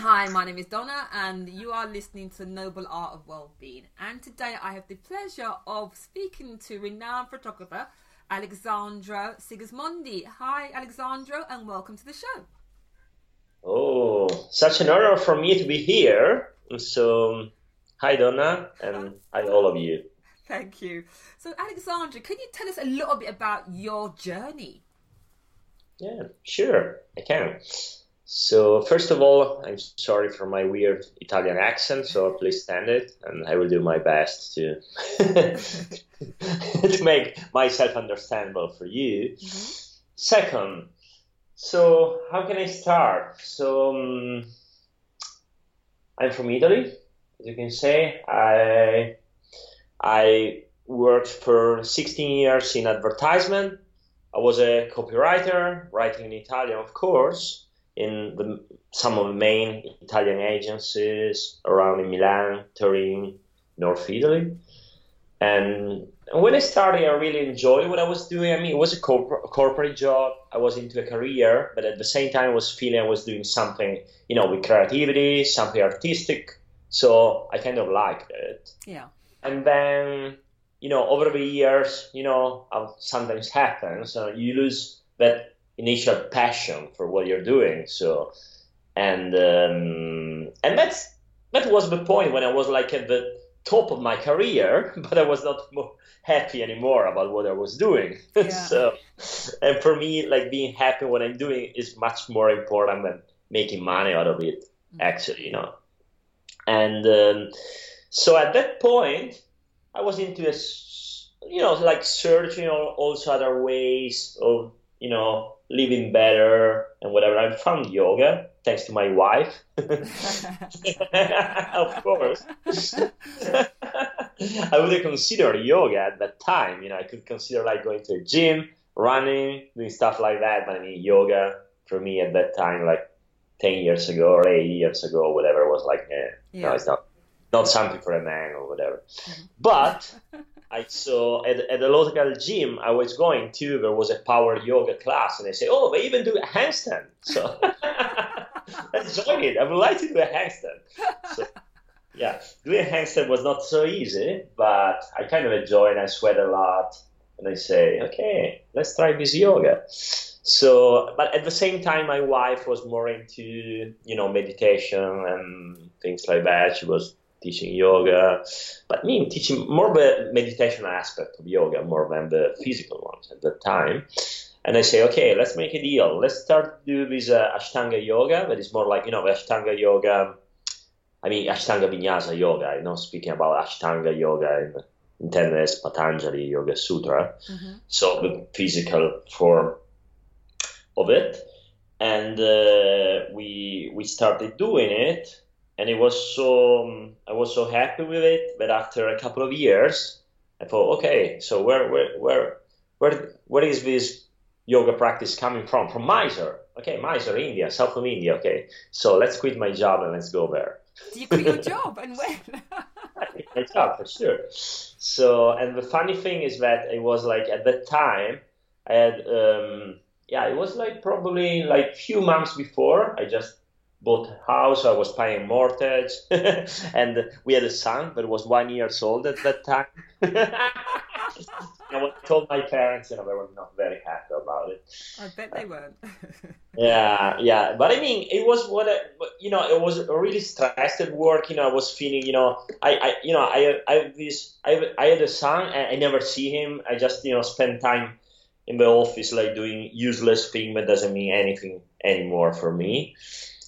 Hi, my name is Donna, and you are listening to Noble Art of Wellbeing. And today I have the pleasure of speaking to renowned photographer Alessandro Sigismondi. Hi, Alessandro, and welcome to the show. Oh, such an honor for me to be here. So, um, hi, Donna, and hi, all of you. Thank you. So, Alessandro, can you tell us a little bit about your journey? Yeah, sure, I can. So, first of all, I'm sorry for my weird Italian accent, so please stand it, and I will do my best to to make myself understandable for you. Mm-hmm. Second, so how can I start? So um, I'm from Italy, as you can say. I I worked for 16 years in advertisement. I was a copywriter, writing in Italian, of course, in the, some of the main Italian agencies around in Milan, Turin, North Italy. And when I started, I really enjoyed what I was doing. I mean, it was a, corp- a corporate job. I was into a career, but at the same time, I was feeling I was doing something, you know, with creativity, something artistic. So I kind of liked it. Yeah. And then, you know, over the years, you know, sometimes happens. So you lose that initial passion for what you're doing. So, and um, and that's that was the point when I was like at the top of my career, but I was not happy anymore about what I was doing. Yeah. so, and for me, like being happy what I'm doing is much more important than making money out of it. Mm-hmm. Actually, you know, and um, so at that point, I was into a, you know, like searching all, also other ways of, you know, living better and whatever. I found yoga thanks to my wife. of course. I would have considered yoga at that time. You know, I could consider like going to a gym, running, doing stuff like that. But I mean, yoga for me at that time, like 10 years ago or 8 years ago, whatever, was like, eh, yeah. no, it's not not something for a man or whatever. Mm-hmm. But I saw at, at the local gym I was going to, there was a power yoga class, and they say, oh, they even do a handstand. So let's join it. I would like to do a handstand. So, yeah, doing a handstand was not so easy, but I kind of enjoy and I sweat a lot. And I say, okay, let's try this yoga. So, but at the same time, my wife was more into, you know, meditation and things like that. She was teaching yoga, but me teaching more the meditation aspect of yoga more than the physical ones at that time. And I say, okay, let's make a deal. Let's start to do this uh, Ashtanga yoga that is more like, you know, Ashtanga yoga. I mean, Ashtanga Vinyasa yoga. I'm not speaking about Ashtanga yoga in, intended as Patanjali Yoga Sutra. Mm-hmm. So the physical form of it. And uh, we we started doing it and it was so um, I was so happy with it that after a couple of years I thought okay so where where where where where is this yoga practice coming from? From Mysore. Okay Mysore India south of India okay. So let's quit my job and let's go there. Do you quit your job and when my job for sure. So and the funny thing is that it was like at that time I had um, yeah it was like probably like few months before I just bought a house. I was paying mortgage, and we had a son that was one years old at that time. I told my parents, you know, they were not very happy about it. I bet they weren't. yeah, yeah, but I mean, it was what I, you know, it was really stressed at work. You know, I was feeling, you know, I, I you know, I, I this, I, I had a son, and I never see him. I just, you know, spend time in the office, like doing useless thing that doesn't mean anything anymore for me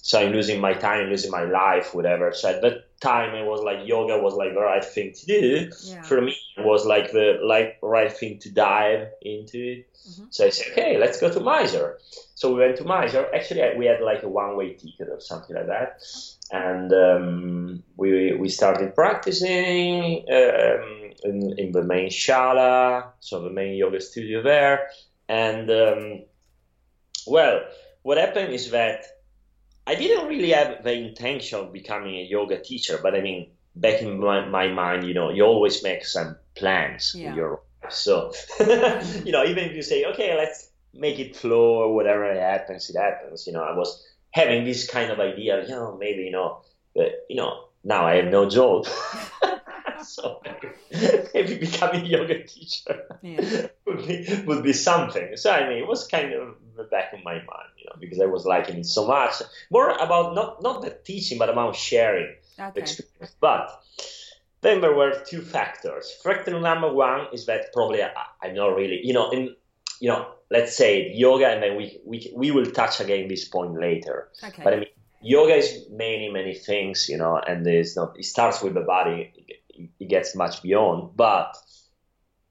so I'm losing my time, losing my life, whatever. So at that time, it was like yoga was like the right thing to do. Yeah. For me, it was like the like right thing to dive into it. Mm-hmm. So I said, okay, let's go to Mysore. So we went to Mysore. Actually, we had like a one-way ticket or something like that, and um, we we started practicing um, in, in the main shala, so the main yoga studio there, and um, well, what happened is that I didn't really have the intention of becoming a yoga teacher, but I mean, back in my, my mind, you know, you always make some plans yeah. your life. So, you know, even if you say, okay, let's make it flow or whatever it happens, it happens. You know, I was having this kind of idea, you know, maybe you know, but, you know, now I have no job. so maybe becoming a yoga teacher yeah. would be would be something. So I mean, it was kind of the back of my mind, you know, because I was liking it so much. More about not not the teaching, but about sharing okay. experience. But then there were two factors. Factor number one is that probably I, I'm not really, you know, in you know, let's say yoga, and then we we we will touch again this point later. Okay. But I mean, yoga is many many things, you know, and it's not. It starts with the body. It gets much beyond, but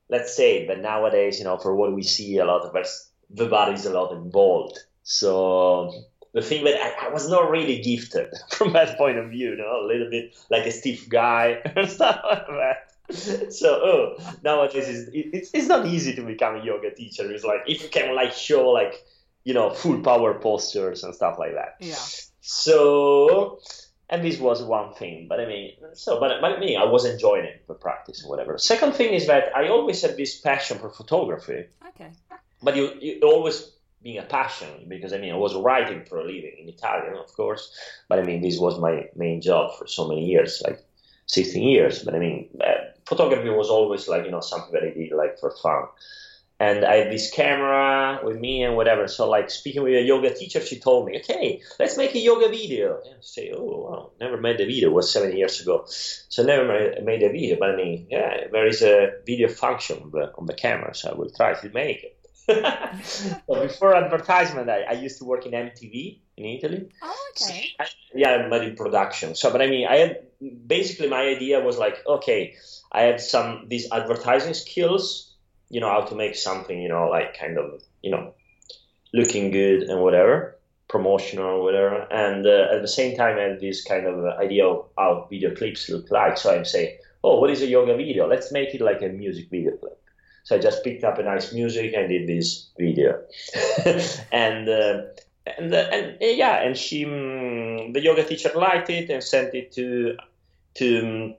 let's say that nowadays, you know, for what we see, a lot of us, the body is a lot involved. So the thing that I, I, was not really gifted from that point of view, you know, a little bit like a stiff guy and stuff like that. So oh, nowadays it's, it's, it's not easy to become a yoga teacher. It's like if you can like show like you know full power postures and stuff like that. Yeah. So and this was one thing, but I mean, so but, but I mean, I was enjoying it, the practice or whatever. Second thing is that I always had this passion for photography. Okay. But you you always being a passion because I mean I was writing for a living in Italian, of course, but I mean this was my main job for so many years, like 16 years. But I mean, uh, photography was always like you know something that I did like for fun. And I had this camera with me and whatever. So like speaking with a yoga teacher, she told me, "Okay, let's make a yoga video." And I say, "Oh, wow, never made a video. It was seven years ago, so never made a video." But I mean, yeah, there is a video function on the, on the camera, so I will try to make it. so before advertisement, I, I, used to work in MTV in Italy. Oh, okay. So I, yeah, I'm in production. So, but I mean, I had basically my idea was like, okay, I had some these advertising skills, you know, how to make something, you know, like kind of, you know, looking good and whatever, promotional or whatever. And uh, at the same time, I this kind of idea of how video clips look like. So I'm saying, oh, what is a yoga video? Let's make it like a music video clip. So I just picked up a nice music and did this video, and uh, and uh, and yeah, and she um, the yoga teacher liked it and sent it to to um,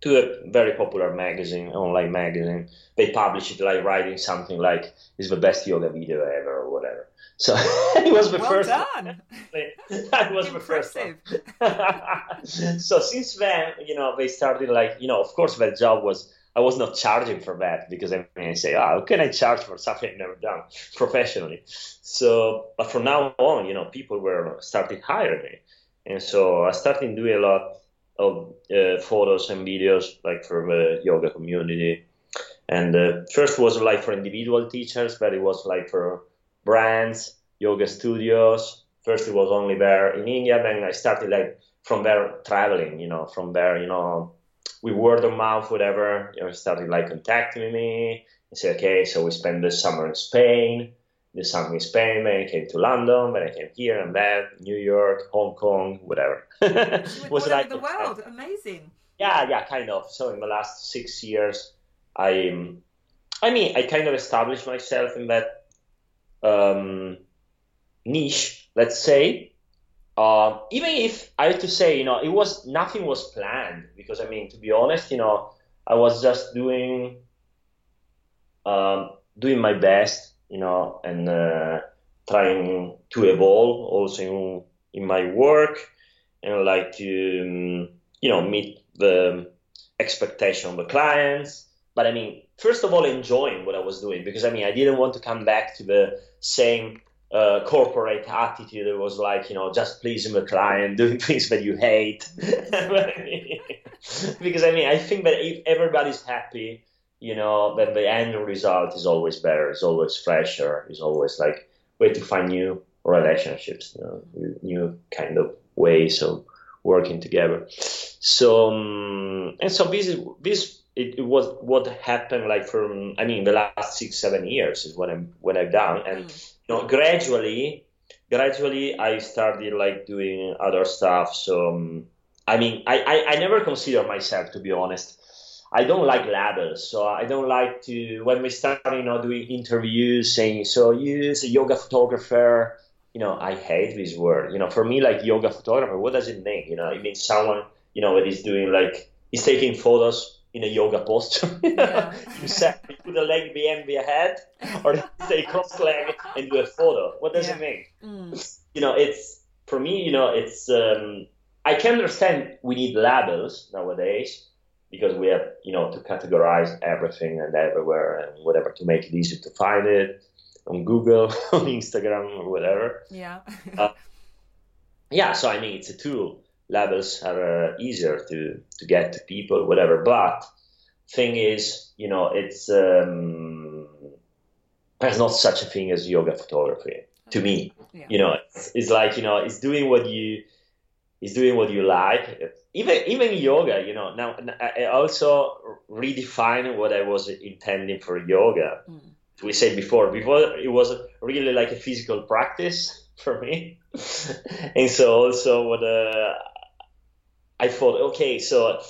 to a very popular magazine, online magazine. They publish it like writing something like "is the best yoga video ever" or whatever. So it was the well first. Done. that was the first one. so since then, you know, they started like you know, of course, that job was I was not charging for that because I mean, I say, oh, how can I charge for something I've never done professionally? So, but from now on, you know, people were starting hiring me, and so I started doing a lot of uh, photos and videos like for the yoga community. And uh, first was like for individual teachers, but it was like for brands, yoga studios. First it was only there in India, then I started like from there traveling, you know, from there, you know, with word of mouth, whatever, you know, started like contacting me and say, okay, so we spent the summer in Spain, the summer in Spain, then I came to London, then I came here and there, New York, Hong Kong, whatever. it was like the world, amazing. Yeah, yeah, kind of. So in the last six years, I, I mean, I kind of established myself in that um, niche, let's say, um, even if I have to say, you know, it was nothing was planned because I mean, to be honest, you know, I was just doing um, doing my best, you know, and uh, trying to evolve also in, in my work and like to um, you know meet the expectation of the clients. But I mean, first of all, enjoying what I was doing because I mean, I didn't want to come back to the same uh, corporate attitude that was like, you know, just pleasing the client, doing things that you hate. because I mean, I think that if everybody's happy, you know, then the end result is always better, it's always fresher, it's always like way to find new relationships, you know, new kind of ways of working together. So, um, and so this is this it, it, was what happened like from I mean the last six seven years is what I'm what I've done and mm you know, gradually, gradually, I started like doing other stuff. So, um, I mean, I, I, I never consider myself, to be honest. I don't like labels, so I don't like to when we start, you know, doing interviews saying, so you a yoga photographer, you know, I hate this word. You know, for me, like yoga photographer, what does it mean? You know, it means someone, you know, that is doing like is taking photos in a yoga posture. Yeah. you, set, you put a leg behind your head, or stay cross leg and do a photo. What does yeah. it mean? Mm. You know, it's for me, you know, it's um, I can understand we need labels nowadays because we have, you know, to categorize everything and everywhere and whatever to make it easy to find it on Google, on Instagram, or whatever. Yeah. uh, yeah. So I mean, it's a tool. Labels are uh, easier to to get to people, whatever. But thing is, you know, it's um, there's not such a thing as yoga photography to me. Yeah. You know, it's, it's, like you know, it's doing what you, it's doing what you like. Even even yoga, you know. Now I also redefine what I was intending for yoga. Mm. We said before, before it was really like a physical practice for me, and so also what uh, I thought, okay, so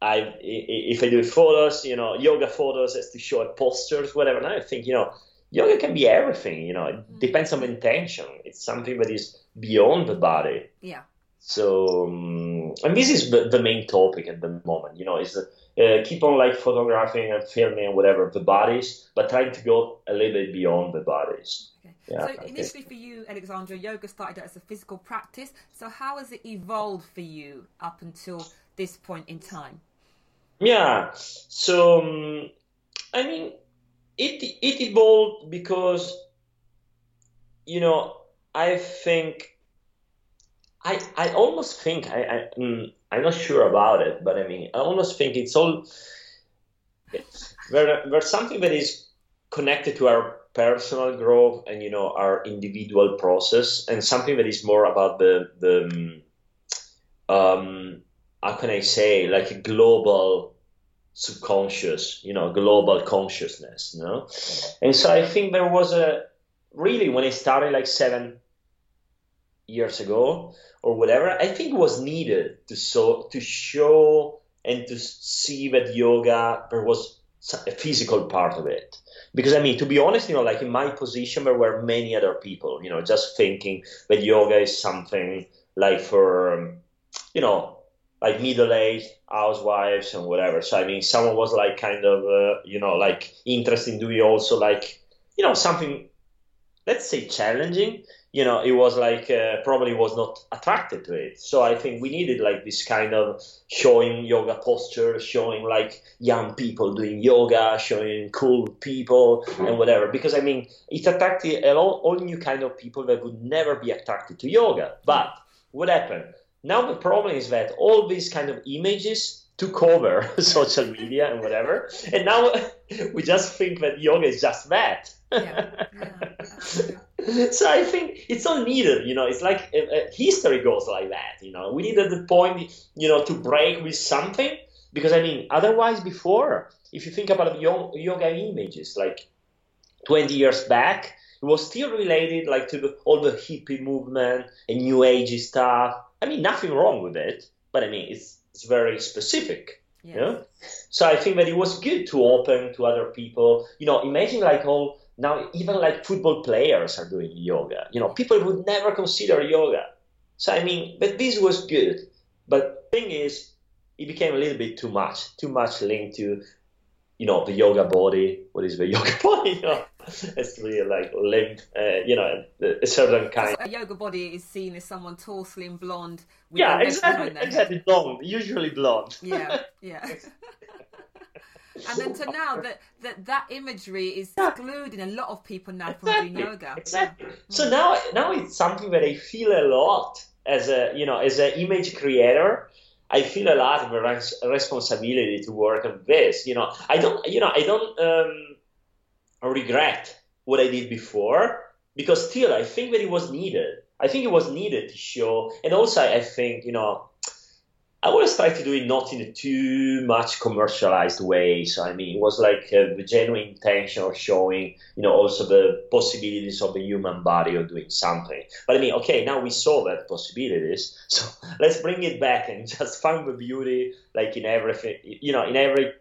I if I do photos, you know, yoga photos as to show postures, whatever. Now I think, you know, yoga can be everything. You know, it mm. depends on intention. It's something that is beyond the body. Yeah. So, um, and this is the, the, main topic at the moment. You know, is uh, keep on like photographing and filming and whatever the bodies, but trying to go a little bit beyond the bodies. Okay. Yeah, so initially for you, Alessandro, yoga started as a physical practice. So how has it evolved for you up until this point in time? Yeah. So um, I mean, it it evolved because you know I think I I almost think I, I mm, I'm not sure about it, but I mean I almost think it's all there, there's something that is connected to our personal growth and you know our individual process and something that is more about the the um how can I say like a global subconscious, you know, global consciousness, you know? And so I think there was a really when I started like seven years ago or whatever, I think was needed to so to show and to see that yoga there was a physical part of it. Because I mean, to be honest, you know, like in my position, there were many other people, you know, just thinking that yoga is something like for, um, you know, like middle-aged housewives and whatever. So I mean, someone was like kind of uh, you know like interested in doing also like you know something, let's say challenging. You know, it was like uh, probably was not attracted to it. So I think we needed like this kind of showing yoga posture, showing like young people doing yoga, showing cool people and whatever. Because I mean, it attracted a all, all new kind of people that would never be attracted to yoga. But what happened? Now the problem is that all these kind of images took over social media and whatever, and now we just think that yoga is just that. Yeah, yeah, so I think it's all needed, you know. It's like uh, uh, history goes like that, you know. We needed the point, you know, to break with something because I mean, otherwise, before, if you think about yoga images, like 20 years back, it was still related like to the, all the hippie movement and new age stuff I mean, nothing wrong with it, but I mean, it's it's very specific. Yes. You know? So I think that it was good to open to other people. You know, imagine like all now, even like football players are doing yoga. You know, people would never consider yoga. So I mean, but this was good. But thing is, it became a little bit too much, too much linked to you know, the yoga body. What is the yoga body? You know, it's really like limp, uh, you know, a certain kind. a yoga body is seen as someone tall, slim, blonde. yeah, exactly, exactly, blonde, usually blonde. Yeah, yeah. and then to now that that that imagery is excluding a lot of people now exactly, from doing yoga. Exactly. So now now it's something that I feel a lot as a you know as an image creator I feel a lot of res- responsibility to work on this. You know, I don't, you know, I don't um, regret what I did before because still I think that it was needed. I think it was needed to show, and also I think you know I always try to do it not in a too much commercialized way. So I mean, it was like uh, the genuine intention of showing, you know, also the possibilities of the human body of doing something. But I mean, okay, now we saw that possibilities, so let's bring it back and just find the beauty, like in everything, you know, in every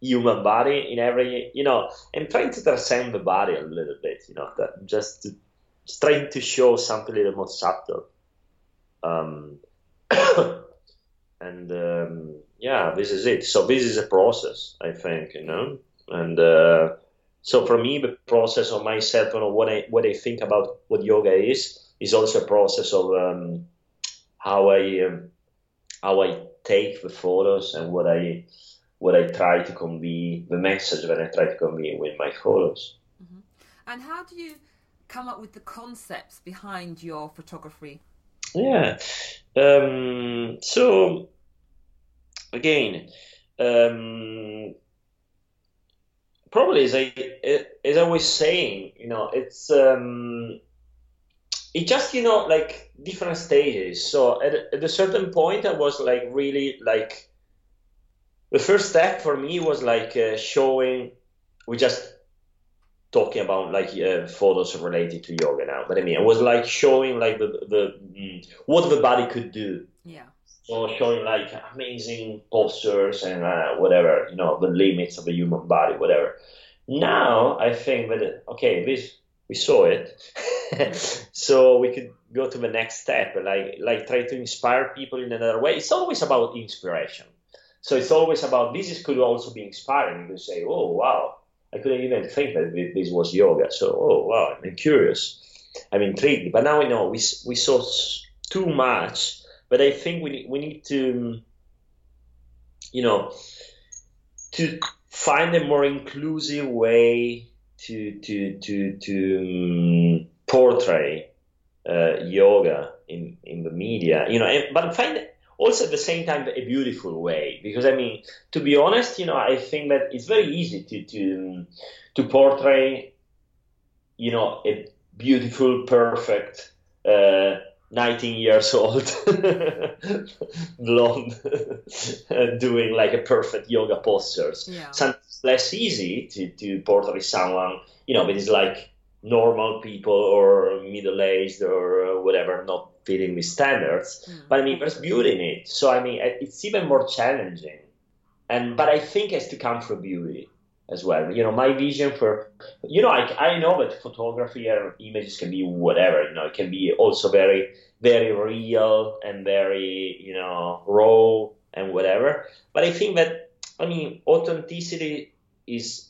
human body, in every, you know, and trying to transcend the body a little bit, you know, that just, to, just trying to show something a little more subtle. Um, and um, yeah, this is it. So this is a process, I think, you know, and uh, so for me, the process of myself, you know, what I what I think about what yoga is, is also a process of um, how I um, how I take the photos and what I what I try to convey the message that I try to convey with my photos. Mm-hmm. And how do you come up with the concepts behind your photography? Yeah. Um, so again, um, probably as I as I was saying, you know, it's um, it just you know like different stages. So at, at a certain point, I was like really like the first step for me was like uh, showing. We just talking about like uh, photos related to yoga now, but I mean, it was like showing like the the mm, what the body could do. Yeah. So showing like amazing postures and uh, whatever, you know, the limits of the human body, whatever. Now I think that okay, this we saw it, so we could go to the next step, like like try to inspire people in another way. It's always about inspiration. So it's always about this is, could also be inspiring. You say, oh wow, I couldn't even think that this was yoga. So oh wow, I'm curious, I'm intrigued. But now we know we we saw too much. But I think we we need to, you know, to find a more inclusive way to to to to um, portray uh, yoga in in the media. You know, and, but find also at the same time a beautiful way because I mean to be honest you know I think that it's very easy to to to portray you know a beautiful perfect uh, 19 years old blonde doing like a perfect yoga postures Yeah. sometimes less easy to, to portray someone you know that is like normal people or middle-aged or uh, whatever not with standards Mm. but I mean, there's beauty in it. So I mean, it's even more challenging. And but I think it has to come from beauty as well. You know, my vision for you know, I, I know that photography and images can be whatever. You know, it can be also very very real and very you know raw and whatever. But I think that I mean, authenticity is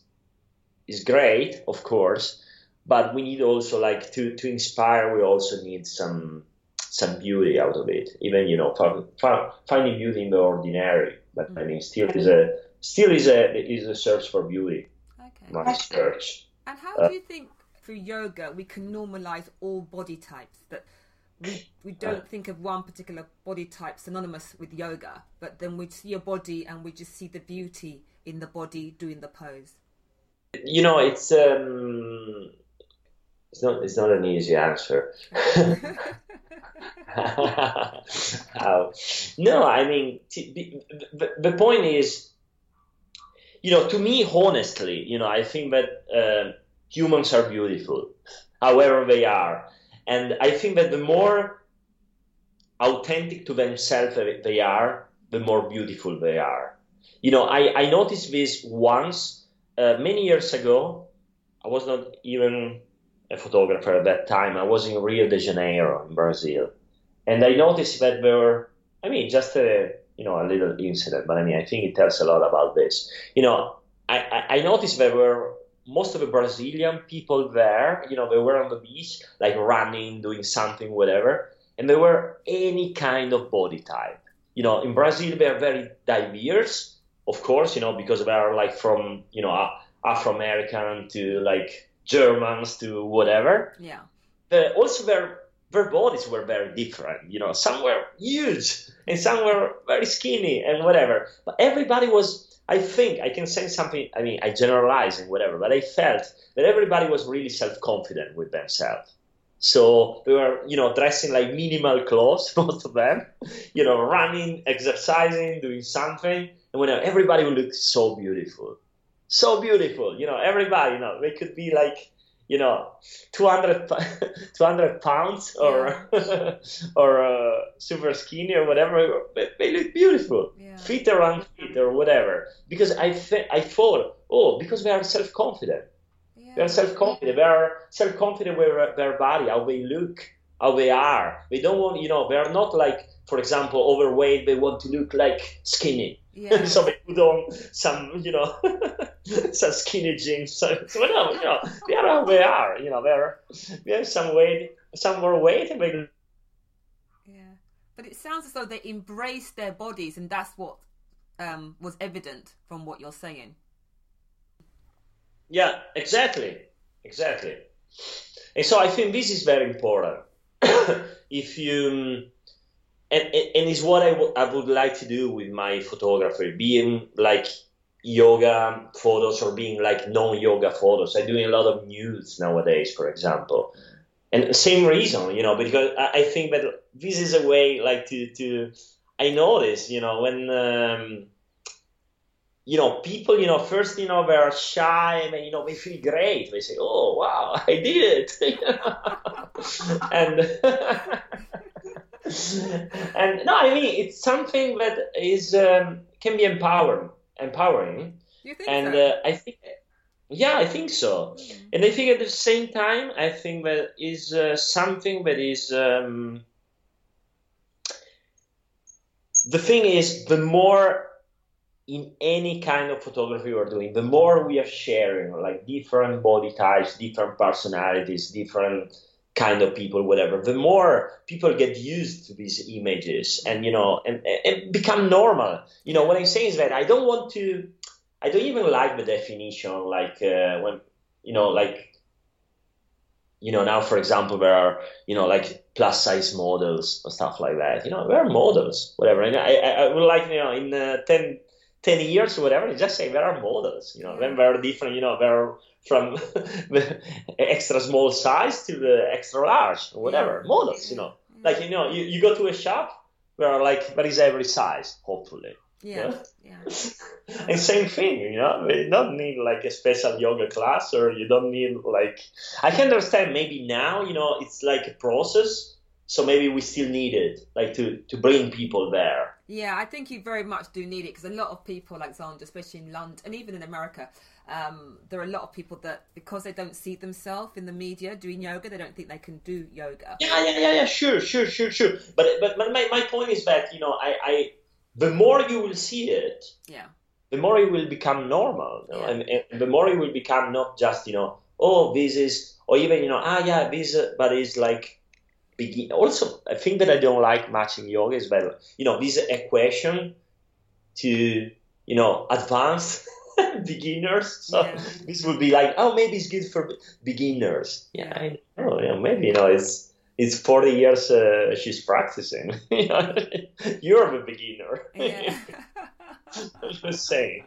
is great, of course. But we need also like to to inspire. We also need some some beauty out of it. Even you know, fi- fi- finding beauty in the ordinary. But I mean, still is a still is a is a search for beauty. Okay. My search. And how Uh, do you think through yoga we can normalize all body types? That we we don't think of one particular body type synonymous with yoga, but then we see a body and we just see the beauty in the body doing the pose. You know, it's um, it's not it's not an easy answer. How? No, I mean, t- the, the, the point is, you know, to me, honestly, you know, I think that uh, humans are beautiful, however they are. And I think that the more authentic to themselves they are, the more beautiful they are. You know, I, I noticed this once, uh, many years ago. I was not even a photographer at that time. I was in Rio de Janeiro in Brazil and I noticed that there were, I mean, just a you know a little incident, but I mean, I think it tells a lot about this. You know, I, I, I noticed there were most of the Brazilian people there. You know, they were on the beach, like running, doing something, whatever, and they were any kind of body type. You know, in Brazil they are very diverse, of course. You know, because they are like from you know Afro American to like Germans to whatever. Yeah. But also their their bodies were very different. You know, some were huge and some were very skinny and whatever. But everybody was. I think I can say something. I mean, I generalize and whatever, but I felt that everybody was really self confident with themselves. So they were, you know, dressing like minimal clothes, most of them, you know, running, exercising, doing something, and when everybody would look so beautiful, so beautiful, you know, everybody, you know, they could be like, you know, 200, 200 pounds or or uh, super skinny or whatever, but they look beautiful, Yeah. fit or unfit or whatever. Because I th- I thought, oh, because they are self confident. They are self confident. They are self confident with their body, how they look, how they are. They don't want, you know, they are not like, for example, overweight. They want to look like skinny. Yeah. so they put on some, you know, some skinny jeans. So, so no, you know, they are how they are. You know, they're they have some weight, some more weight maybe Yeah, but it sounds as though they embrace their bodies, and that's what um, was evident from what you're saying. Yeah, exactly, exactly. And so I think this is very important. if you and, and it's what I, w- I would like to do with my photography, being like yoga photos or being like non-yoga photos. I'm doing a lot of nudes nowadays, for example, and same reason, you know, because I, I think that this is a way like to to I notice, you know, when. Um, you know, people, you know, first, you know, they're shy and, you know, they feel great. They say, oh, wow, I did it. and, and no, I mean, it's something that is, um, can be empowering, empowering. You think And so? uh, I think, yeah, I think so. And I think at the same time, I think that is uh, something that is, um, the thing is, the more in any kind of photography we're doing, the more we are sharing like different body types, different personalities, different kind of people, whatever, the more people get used to these images and you know and, and become normal. You know, what I'm saying is that I don't want to I don't even like the definition like uh, when you know like you know now for example there are you know like plus size models or stuff like that. You know there are models whatever. And i, I I would like you know in uh, 10, 10 years or whatever just say there are models you know. Then there are different you know there are from the extra small size to the extra large or whatever models you know like you know you, you go to a shop where like there is every size hopefully yeah, yeah. and same thing, you know, you don't need like a special yoga class or you don't need like, I can understand maybe now, you know, it's like a process. So maybe we still need it, like to, to bring people there. Yeah, I think you very much do need it because a lot of people, like Alessandro, especially in London and even in America, um, there are a lot of people that because they don't see themselves in the media doing yoga, they don't think they can do yoga. Yeah, yeah, yeah, yeah, sure, sure, sure, sure. But but, my, my point is that, you know, I, I the more you will see it, Yeah, the more it will become normal, you know? Yeah. and, and the more it will become not just you know, oh, this is, or even you know, ah, yeah, this, uh, but it's like begin. Also, a thing that I don't like much in yoga is that you know this equation to you know advanced beginners. So Yeah. this would be like, oh, maybe it's good for beginners. Yeah, I know. You know, maybe you know it's. It's 40 years uh, she's practicing. You're the beginner. yeah, I'm just saying.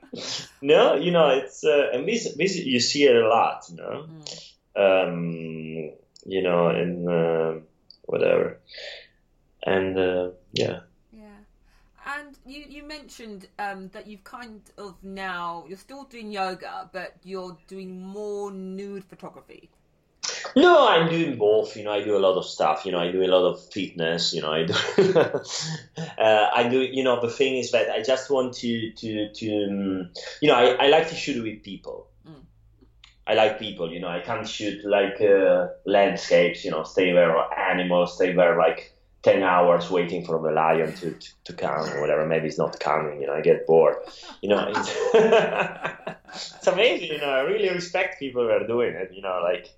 No, you know, it's uh, and this this you see it a lot, you know. Mm. Um, you know, and uh, whatever, and uh, yeah. You you mentioned um, that you've kind of now you're still doing yoga, but you're doing more nude photography. No, I'm doing both. You know, I do a lot of stuff. You know, I do a lot of fitness. You know, I do. uh, I do. You know, the thing is that I just want to to to. um, You know, I, I like to shoot with people. Mm. I like people. You know, I can't shoot like uh, landscapes. You know, stay there or animals. Stay there like ten hours waiting for the lion to to, to come or whatever. Maybe it's not coming. You know, I get bored. You know, it's, it's amazing. You know, I really respect people who are doing it. You know, like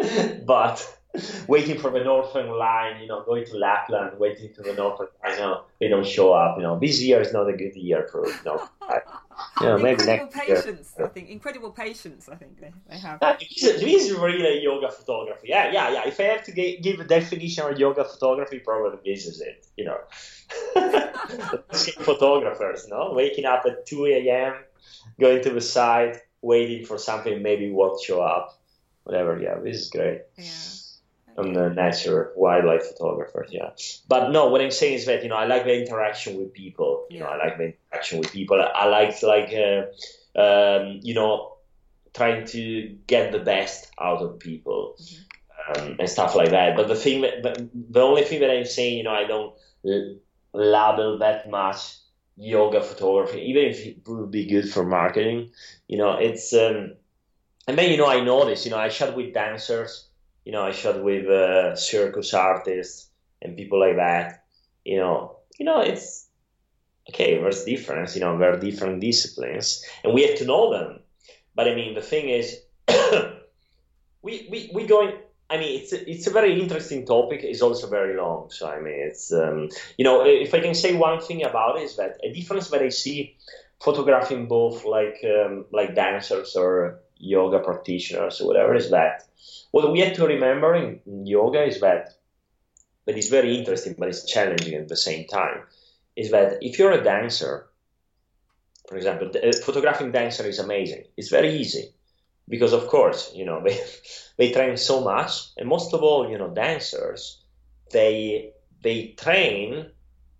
but waiting for the northern line, you know, going to Lapland, waiting to the northern line, you know, they don't show up. You know, this year is not a good year for you know. You know, maybe incredible next year. patience, I think. Incredible patience, I think they, they have. Yeah, This is, this is really yoga photography. Yeah, yeah, yeah. If I have to gi- give a definition of yoga photography, probably this is it. You know, photographers, no, waking up at two a.m., going to the site, waiting for something, maybe won't show up, whatever. Yeah, this is great. Yeah. On the nature wildlife photographers yeah. But no what i'm saying is that you know i like the interaction with people. You know Yeah. i like the interaction with people. I like like uh, um, you know trying to get the best out of people um, and stuff like that. But the thing that the only thing that i'm saying you know i don't label that much yoga photography even if it would be good for marketing. You know it's um and then you know i noticed you know i shot with dancers you know, I shot with uh, circus artists and people like that. You know, you know, it's okay. There's difference. You know, there are different disciplines, and we have to know them. But I mean, the thing is, we we we going I mean, it's a, it's a very interesting topic. It's also very long. So I mean, it's um, you know, if I can say one thing about it is that a difference that I see photographing both like um, like dancers or yoga practitioners or whatever is that what we have to remember in, yoga is that but it's very interesting, but it's challenging at the same time. Is that if you're a dancer, for example, a uh, photographing dancer is amazing. It's very easy because of course you know they they train so much and most of all you know dancers they they train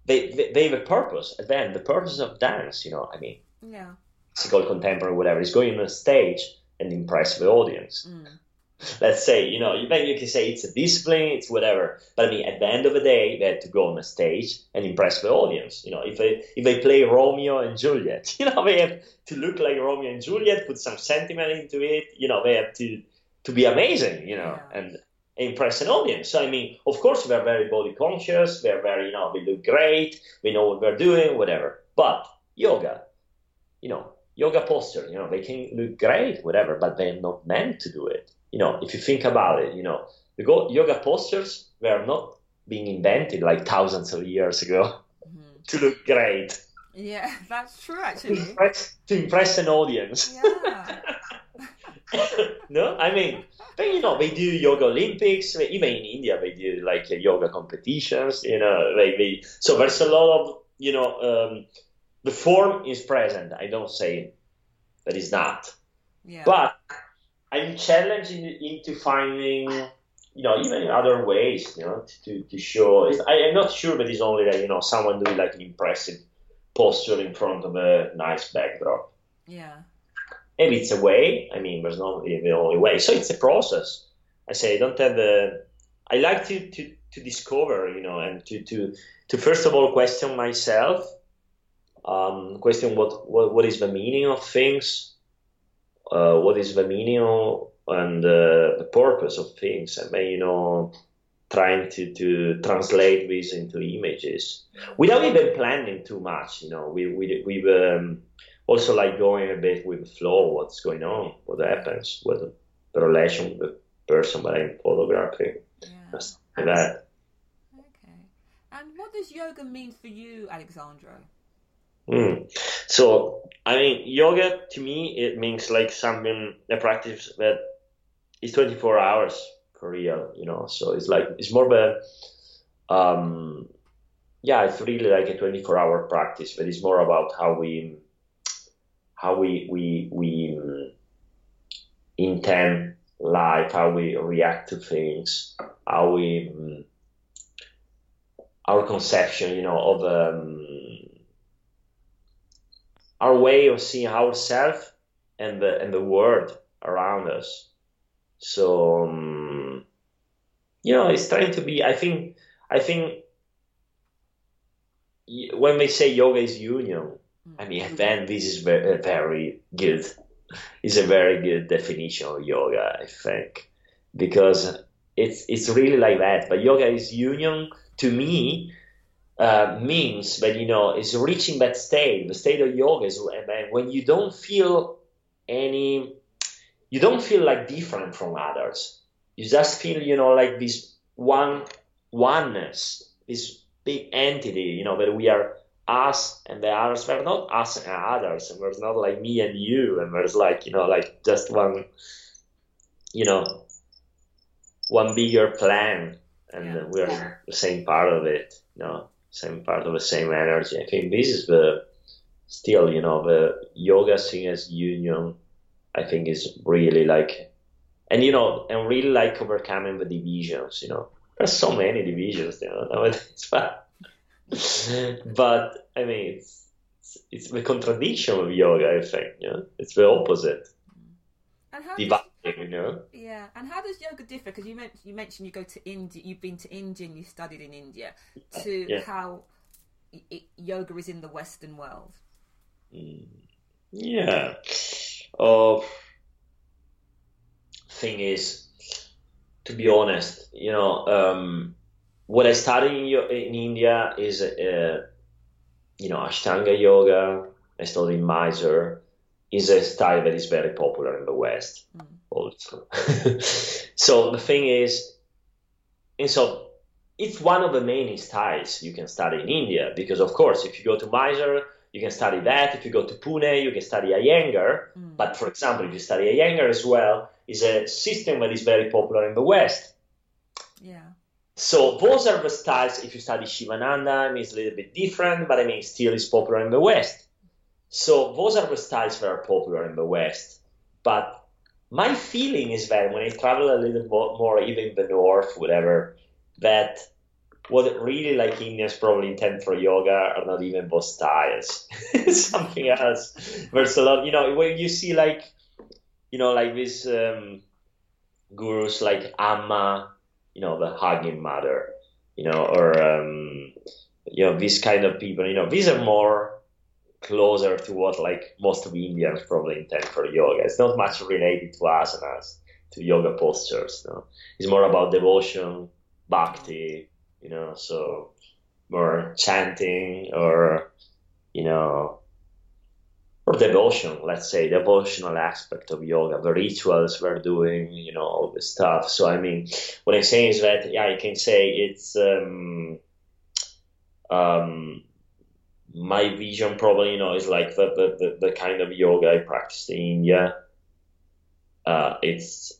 they they, they have a purpose and then the purpose of dance you know i mean yeah classical contemporary whatever is going on a stage and impress the audience mm. let's say you know then you can say it's a discipline it's whatever but i mean at the end of the day they have to go on a stage and impress the audience you know if they if they play romeo and juliet you know they have to look like romeo and juliet put some sentiment into it you know they have to to be amazing you know Yeah. and impress an audience so i mean of course we're very body conscious we're very you know we look great we know what we're doing whatever but yoga you know yoga posture you know they can look great whatever but they're not meant to do it you know, if you think about it, you know, the go- yoga postures were not being invented like thousands of years ago Mhm. to look great, yeah that's true to actually impress, to impress an audience. yeah no, I mean, but you know, they do yoga Olympics. Even in India, they do like uh, yoga competitions. You know, they, they so there's a lot of you know, um, the form is present. I don't say that is not. yeah But I'm challenged in, into finding, you know, even other ways, you know, to, to show. It's, I, I'm not sure that it's only that, you know, someone doing like an impressive posture in front of a nice backdrop. yeah Maybe it's a way. I mean, there's not the only way. So it's a process. I say I don't have the. I like to, to, to discover, you know, and to, to, to first of all question myself, um, question what, what, what is the meaning of things, uh, what is the meaning of, and uh, the purpose of things, and then, you know, trying to, to translate this into images without even planning too much, you know, we, we, we, um, also like going a bit with the flow, what's going on, what happens, what the, relation with the person that I'm photographing, yeah. like that. okay. And what does yoga mean for you Alessandro Mm. So, I mean, yoga to me, it means like something, a practice that is 24 hours for real, you know. So it's like, it's more of a, um, yeah, it's really like a 24 hour practice, but it's more about how we, how we, we, we um, intend life, how we react to things, how we, um, our conception, you know, of, um, our way of seeing ourselves and the and the world around us. So um, you know, it's trying to be. I think. I think when they say yoga is union, I mean, then this is very, very good. It's a very good definition of yoga, I think, because it's it's really like that. But yoga is union to me uh, means that you know is reaching that state. The state of yoga is when- you don't feel any, you don't feel like different from others. You just feel you know like this one oneness, this big entity. You know that we are us and the others. We're not us and others, and there's not like me and you, and there's like you know like just one, you know, one bigger plan, and Yeah. we're the same part of it. You know same part of the same energy. I think this is the still, you know, the yoga as union. I think is really like, and you know, and really like overcoming the divisions. You know, there's so many divisions, you know, nowadays. But, but I mean, it's, it's it's the contradiction of yoga. I think, you know, it's the opposite, and how. You know. yeah and how does yoga differ because you mentioned you mentioned you go to india you've been to india and you studied in india to Yeah. how it, yoga is in the western world Mm, Yeah. Uh, thing is, to be honest, you know, um, what I studied in, in India is, uh, you know, Ashtanga yoga. I studied Mysore, is a style that is very popular in the West mm. also. so the thing is, and so it's one of the main styles you can study in India because, of course, if you go to Mysore, you can study that. If you go to Pune, you can study Iyengar. Mm. But for example, if you study Iyengar as well, is a system that is very popular in the West. Yeah. So those are the styles. If you study Shivananda, I mean, it's a little bit different, but I mean, still is popular in the West. So those are the styles that are popular in the West. But my feeling is that when I travel a little more, even the north, whatever, that what really like Indians probably intend for yoga are not even both styles. Something else. There's a lot, you know, when you see like, you know, like these um, gurus like Amma, you know, the hugging mother, you know, or um, you know, these kind of people, you know, these are more closer to what like most of Indians probably intend for yoga. It's not much related to asanas, to yoga postures. No? It's more about devotion, bhakti, you know, so more chanting or, you know, or devotion, let's say, devotional aspect of yoga, the rituals we're doing, you know, all this stuff. So, I mean, what I'm saying is that, yeah, I can say it's, um, um, my vision probably, you know, is like the, the, the, the kind of yoga I practice in India. Uh, it's,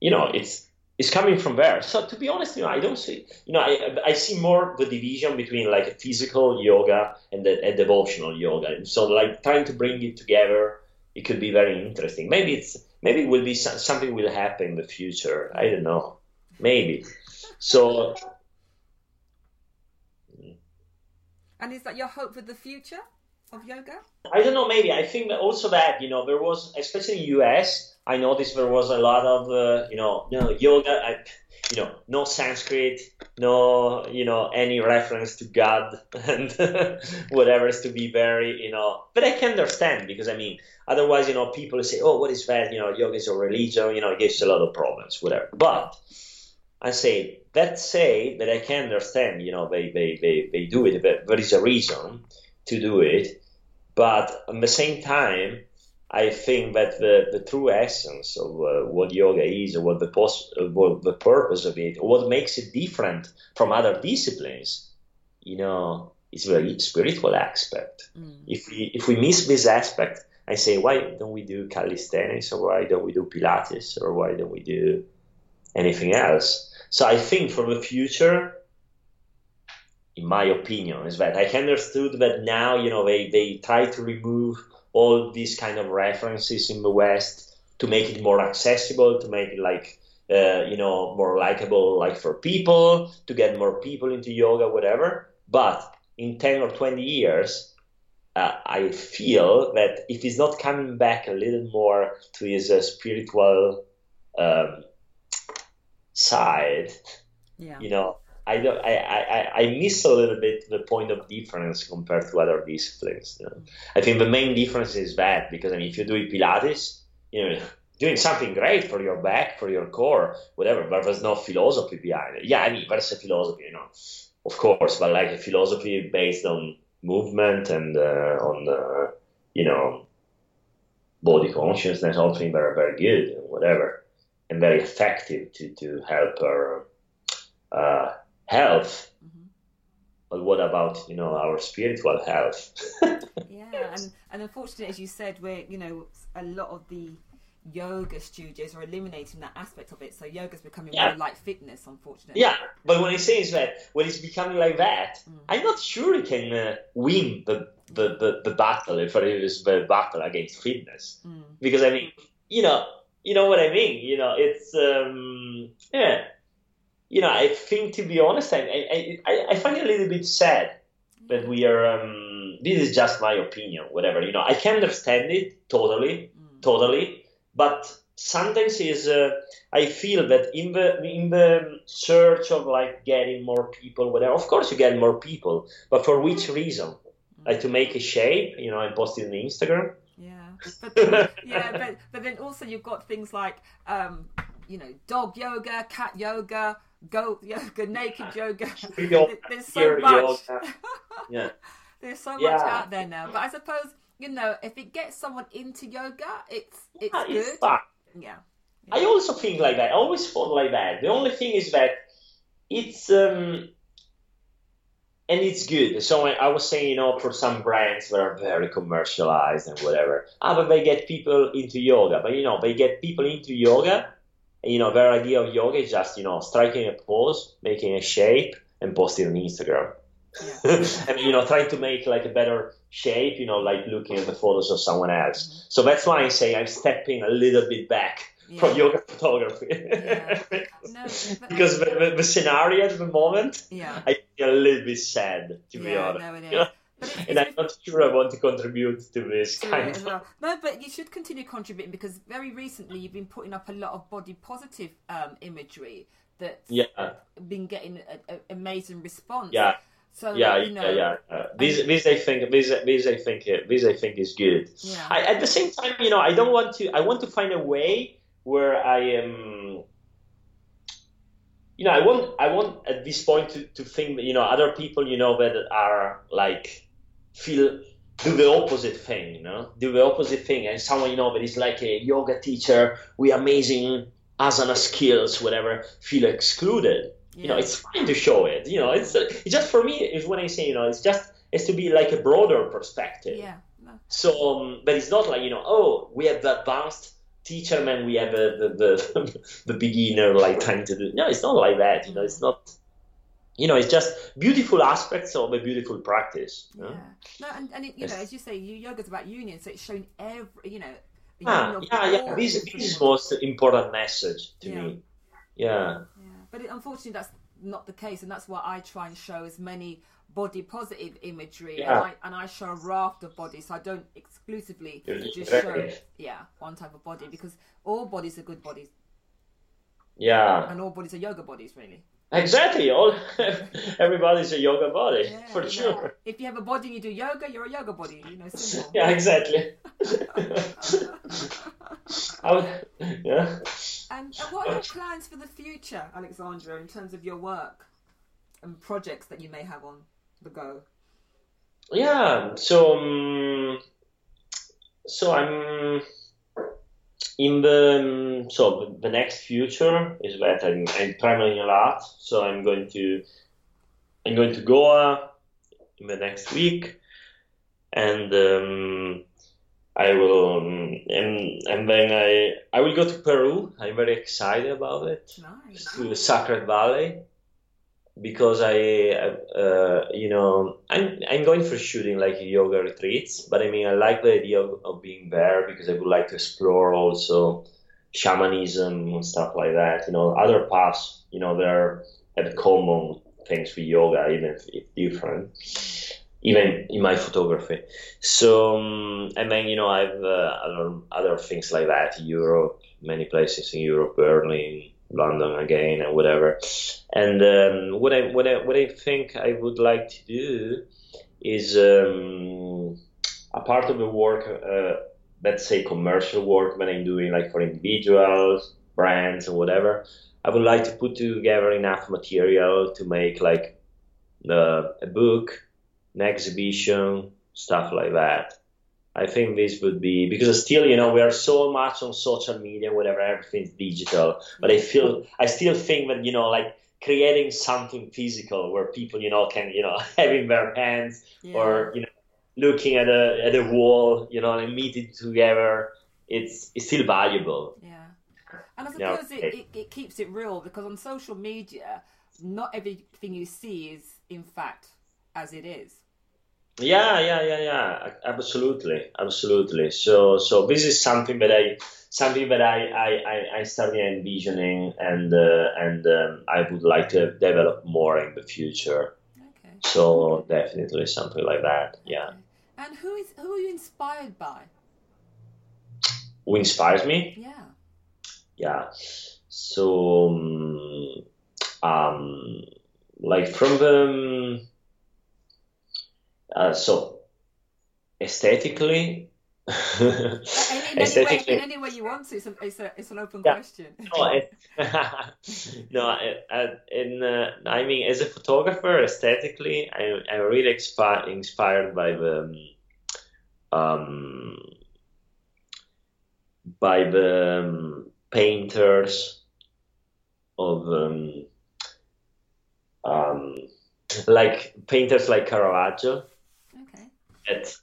you know, it's is coming from there. So to be honest, you know, I don't see, you know, I, I see more the division between like physical yoga and the, a devotional yoga. And so like trying to bring it together, it could be very interesting. Maybe it's, maybe it will be something will happen in the future. I don't know. Maybe. So. And is that your hope for the future of yoga? I don't know. Maybe I think also that you know there was, especially in US, I noticed there was a lot of uh, you know no yoga, I, you know no Sanskrit, no you know any reference to God and whatever is to be very you know. But I can understand because I mean otherwise you know people say oh what is that you know yoga is a religion you know it gives a lot of problems whatever. But I say that say that I can understand you know they they they, they do it but there is a reason to do it, but at the same time I think that the, the true essence of uh, what yoga is, or what the pos- uh, what the purpose of it, or what makes it different from other disciplines, you know, is very spiritual aspect. Mm. If we if we miss this aspect, I say, why don't we do calisthenics, or why don't we do Pilates, or why don't we do anything else? So I think for the future, in my opinion, is that I understood that now, you know, they, they try to remove all these kind of references in the West to make it more accessible, to make it like uh, you know more likable, like for people, to get more people into yoga, whatever. But in ten or twenty years, uh, I feel that if he's not coming back a little more to his uh, spiritual um, side, yeah. you know, I don't. I, I, I miss a little bit the point of difference compared to other disciplines. You know? I think the main difference is that because I mean, if you do Pilates, you know, doing something great for your back, for your core, whatever, but there's no philosophy behind it. Yeah, I mean, there's a philosophy, you know, of course, but like a philosophy based on movement and uh, on, uh, you know, body consciousness, all things very, very good, whatever, and very effective to, to help our uh, health mm-hmm. but what about you know our spiritual health yeah and and unfortunately as you said we're you know a lot of the yoga studios are eliminating that aspect of it so yoga's becoming yeah. more like fitness unfortunately yeah but when i say is that when it's becoming like that mm. i'm not sure it can uh, win the, the, the, the battle if it is the battle against fitness mm. because i mean you know you know what i mean you know it's um yeah you know, I think to be honest, I, I, I find it a little bit sad that we are. Um, this is just my opinion, whatever. You know, I can understand it totally, mm. totally, but sometimes is uh, I feel that in the in the search of like getting more people, whatever. Of course, you get more people, but for which reason? Mm. Like to make a shape, you know, and post it on Instagram. Yeah, but yeah, but but then also you've got things like um, you know, dog yoga, cat yoga, goat yoga, naked yoga. There's so much. yeah. There's so yeah. much out there now. But I suppose you know, if it gets someone into yoga, it's it's Yeah, good. it's fine. Yeah. I also think like that. I always thought like that. The only thing is that it's um and it's good. So I, was saying, you know, for some brands that are very commercialized and whatever, ah, but they get people into yoga. But you know, they get people into yoga. And, you know, their idea of yoga is just you know striking a pose, making a shape, and posting on Instagram. And you know, trying to make like a better shape. You know, like looking at the photos of someone else. Mhm. So that's why I say I'm stepping a little bit back Yeah. from yoga photography. Yeah. No, because the, the, the scenario at the moment, Yeah. I feel a little bit sad, to be honest. no, it is. But it's, And it's I'm not sure I want to contribute to this to kind of. well. No, but you should continue contributing because very recently you've been putting up a lot of body positive um, imagery that's Yeah, been getting a, a, amazing response. yeah, So yeah, you know, yeah, yeah. Uh, this, this I think, this, this I think, this I think is good. yeah. I, at the same time, you know, I don't want to. I want to find a way where I am. You know, I want. I want at this point to, to think that you know other people, you know, that are like feel do the opposite thing. You know, do the opposite thing, and someone you know that is like a yoga teacher with amazing asana skills, whatever, feel excluded. You know, it's fine to show it. You know, it's it's just for me. Is when I say you know, it's just it's to be like a broader perspective. yeah. So, um, but it's not like you know, oh, we have the advanced teacher, man. We have the the the beginner like trying to do. No, it's not like that. You know, it's not. You know, it's just beautiful aspects of a beautiful practice. know? Yeah. No, and, and it, you know, as you say, you yoga's about union, so it's showing every, you know, Ah, yeah, yeah. This this is most important message to Yeah. me. Yeah. Yeah, but it, unfortunately, that's not the case, and that's why I try and show as many body positive imagery, Yeah. and, I, and I show a raft of bodies, so I don't exclusively just right. show yeah one type of body because all bodies are good bodies, Yeah. and all bodies are yoga bodies, really. Exactly. All everybody's a yoga body Yeah, for yeah. sure. If you have a body and you do yoga, you're a yoga body. You know, simple. Yeah, exactly. Would, yeah. And, and what are your plans for the future, Alessandro, in terms of your work and projects that you may have on the go? Yeah, so um, so I'm in the um, so the next future is that I'm, I'm traveling a lot. So I'm going to I'm going to Goa in the next week, and um, I will um, and and then I I will go to Peru. I'm very excited about it Nice. to the Sacred Valley because I, uh, you know, I'm I'm going for shooting like yoga retreats, but I mean I like the idea of, of being there because I would like to explore also shamanism and stuff like that. You know, other paths, you know, there are at common things with yoga, even if it's different. Even in my photography, so um, and then you know I've uh, other other things like that. Europe, many places in Europe, Berlin, London again, and whatever. And um, what I what I what I think I would like to do is um, a part of the work, uh, let's say commercial work, when I'm doing like for individuals, brands, or whatever. I would like to put together enough material to make like uh, a book, an exhibition, stuff like that. I think this would be because still, you know, we are so much on social media, whatever, everything's digital. But I feel, I still think that you know, like creating something physical where people, you know, can, you know, having their hands Yeah. or you know, looking at a at a wall, you know, and meeting together, it's it's still valuable. Yeah. And I suppose it, it, it keeps it real because on social media, not everything you see is in fact as it is. Yeah, yeah, yeah, yeah. Absolutely, absolutely. So, so this is something that I, something that I, I, I- started envisioning, and uh, and um, I would like to develop more in the future. Okay. So definitely something like that. Yeah, Okay. And who is who are you inspired by? who inspires me? Yeah. Yeah. So, um, um like from the, um, uh, so aesthetically. In, in, any way, in any way you want to, it's, a, it's, a, it's an open Yeah. question. no, it, no, I, I, in uh, I mean, as a photographer, aesthetically, I, I'm really expi- inspired by the um, um, by the um, painters of um, um, like painters like Caravaggio. That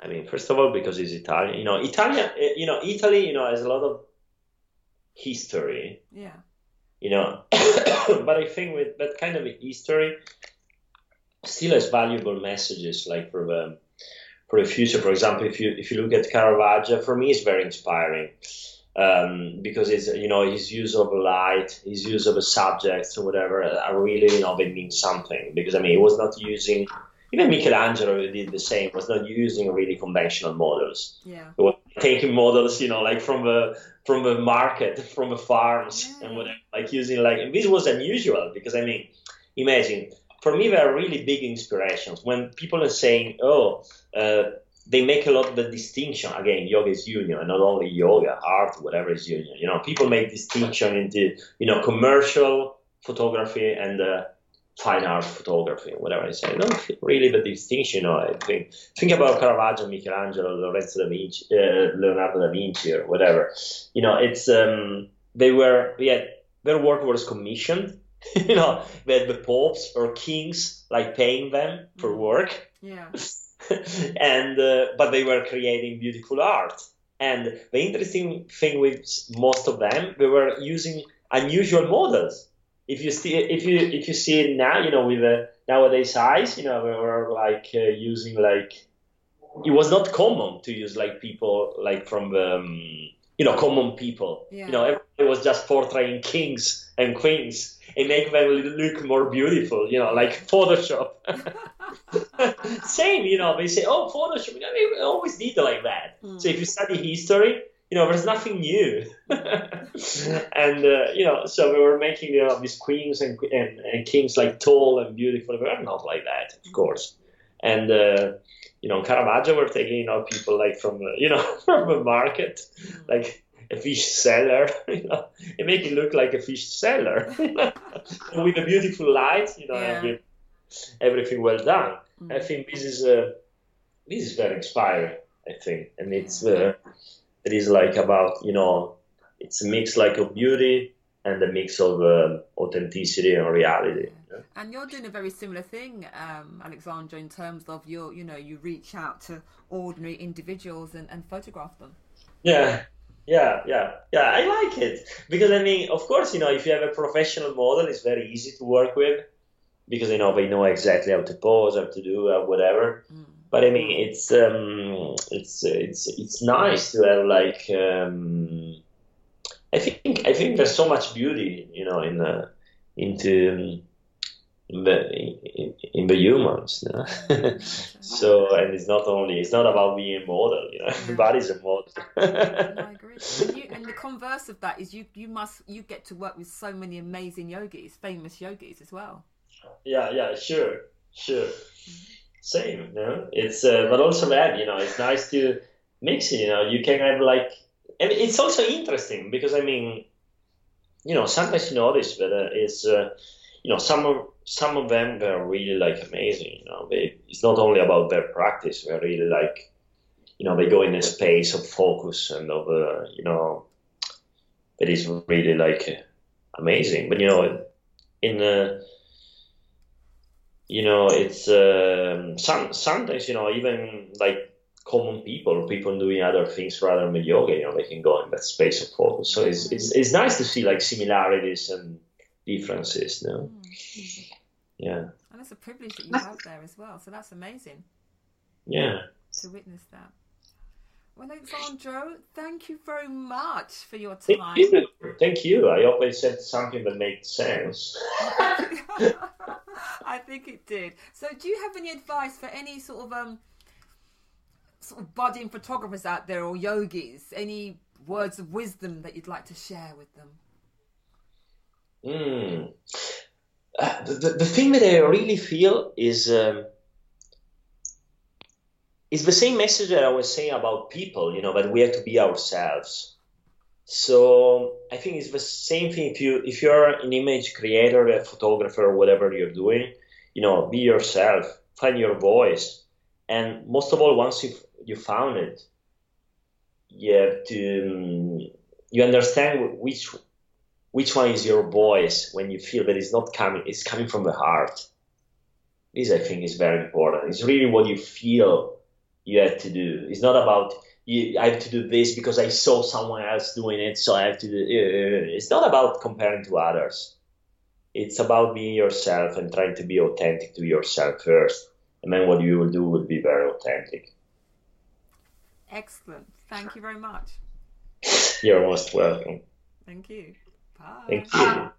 I mean, first of all, because he's Italian. You know, Italian. eh, You know, Italy. You know, has a lot of history. Yeah. You know, but I think with that kind of history, still has valuable messages like for the for the future. For example, if you if you look at Caravaggio, for me, it's very inspiring um, because it's you know his use of light, his use of subjects or whatever are really you know they mean something. Because I mean, he was not using even Michelangelo did the same. Was not using really conventional models. Yeah. Was taking models, you know, like from the from the market, from the farms Yeah. and whatever, like using like and this was unusual because I mean, imagine for me there are really big inspirations when people are saying, oh, uh, they make a lot of the distinction again. Yoga is union, and not only yoga, art, whatever is union. You know, people make distinction into you know commercial photography and uh, fine art photography, whatever I say. I don't really the distinction. You know, I think think about Caravaggio, Michelangelo, Lorenzo da Vinci, uh, Leonardo da Vinci, or whatever. You know, it's um, they were yeah, their work was commissioned. you know, they had the popes or kings like paying them for work, Yeah. and uh, but they were creating beautiful art. And the interesting thing with most of them, they were using unusual models. If you see, if you if you see it now, you know, with the nowadays eyes, you know, we were like uh, using like it was not common to use like people like from the um, you know common people. Yeah. You know, everybody was just portraying kings and queens and make them look more beautiful. You know, like Photoshop. Same, you know, they say, oh, Photoshop. You know, we always did like that. Hmm. So if you study history, you know, there's nothing new. and, uh, you know, so we were making, you know, these queens and, and, and kings like tall and beautiful. We were not like that, of course. And, uh, you know, Caravaggio were taking, you know, people like from, uh, you know, from the market, like a fish seller, you know, and make it look like a fish seller with a beautiful light, you know, Yeah. and with everything well done. Mm. I think this is uh, this is very inspiring. I think, and it's uh, it is like about you know, it's a mix like of beauty and a mix of um authenticity and reality. know? And you're doing a very similar thing, um, Alessandro, in terms of your, you know, you reach out to ordinary individuals and, and photograph them. Yeah, yeah, yeah, yeah. I like it because I mean, of course, you know, if you have a professional model, it's very easy to work with because you know they know exactly how to pose, how to do uh, whatever. Mm. But I mean, it's um, it's it's it's nice to have like um, I think I think there's so much beauty, you know, in uh, into um, in the in, in the humans. You know? so and it's not only it's not about being a model, you know. Everybody's a model. No, I agree. And, you, and the converse of that is you, you must you get to work with so many amazing yogis, famous yogis as well. yeah, yeah, sure, sure. Same, you know. It's uh, but also that you know it's nice to mix it. You know, you can have like, and it's also interesting because I mean, you know, sometimes you notice that uh, it's uh, you know some of some of them they're really like amazing. You know, they, it's not only about their practice. They're really like, you know, they go in a space of focus and of uh, you know, that is really like amazing. But you know, in uh, you know, it's um, some sometimes you know even like common people, people doing other things rather than yoga, you know, they can go in that space of focus. So it's it's, it's nice to see like similarities and differences. You know? Yeah, And it's a privilege that you have there as well. So that's amazing yeah. to witness that. Well, Alessandro, thank you very much for your Thank time. you. Thank you. I hope I said something that made sense. I think it did. So, do you have any advice for any sort of um, sort of budding photographers out there or yogis? Any words of wisdom that you'd like to share with them? Mm. Uh, the, the, thing that I really feel is um, is the same message that I was saying about people, you know, that we have to be ourselves. So I think it's the same thing if you if you're an image creator, a photographer, whatever you're doing, you know, be yourself, find your voice, and most of all, once you you found it, you have to you understand which which one is your voice when you feel that it's not coming it's coming from the heart. This i think is very important. It's really what you feel you have to do. It's not about you, i have to do this because i saw someone else doing it so i have to do uh, it's not about comparing to others. It's about being yourself and trying to be authentic to yourself first and then what you will do will be very authentic. Excellent. Thank you very much. You're most welcome. Thank you. Bye. Thank you.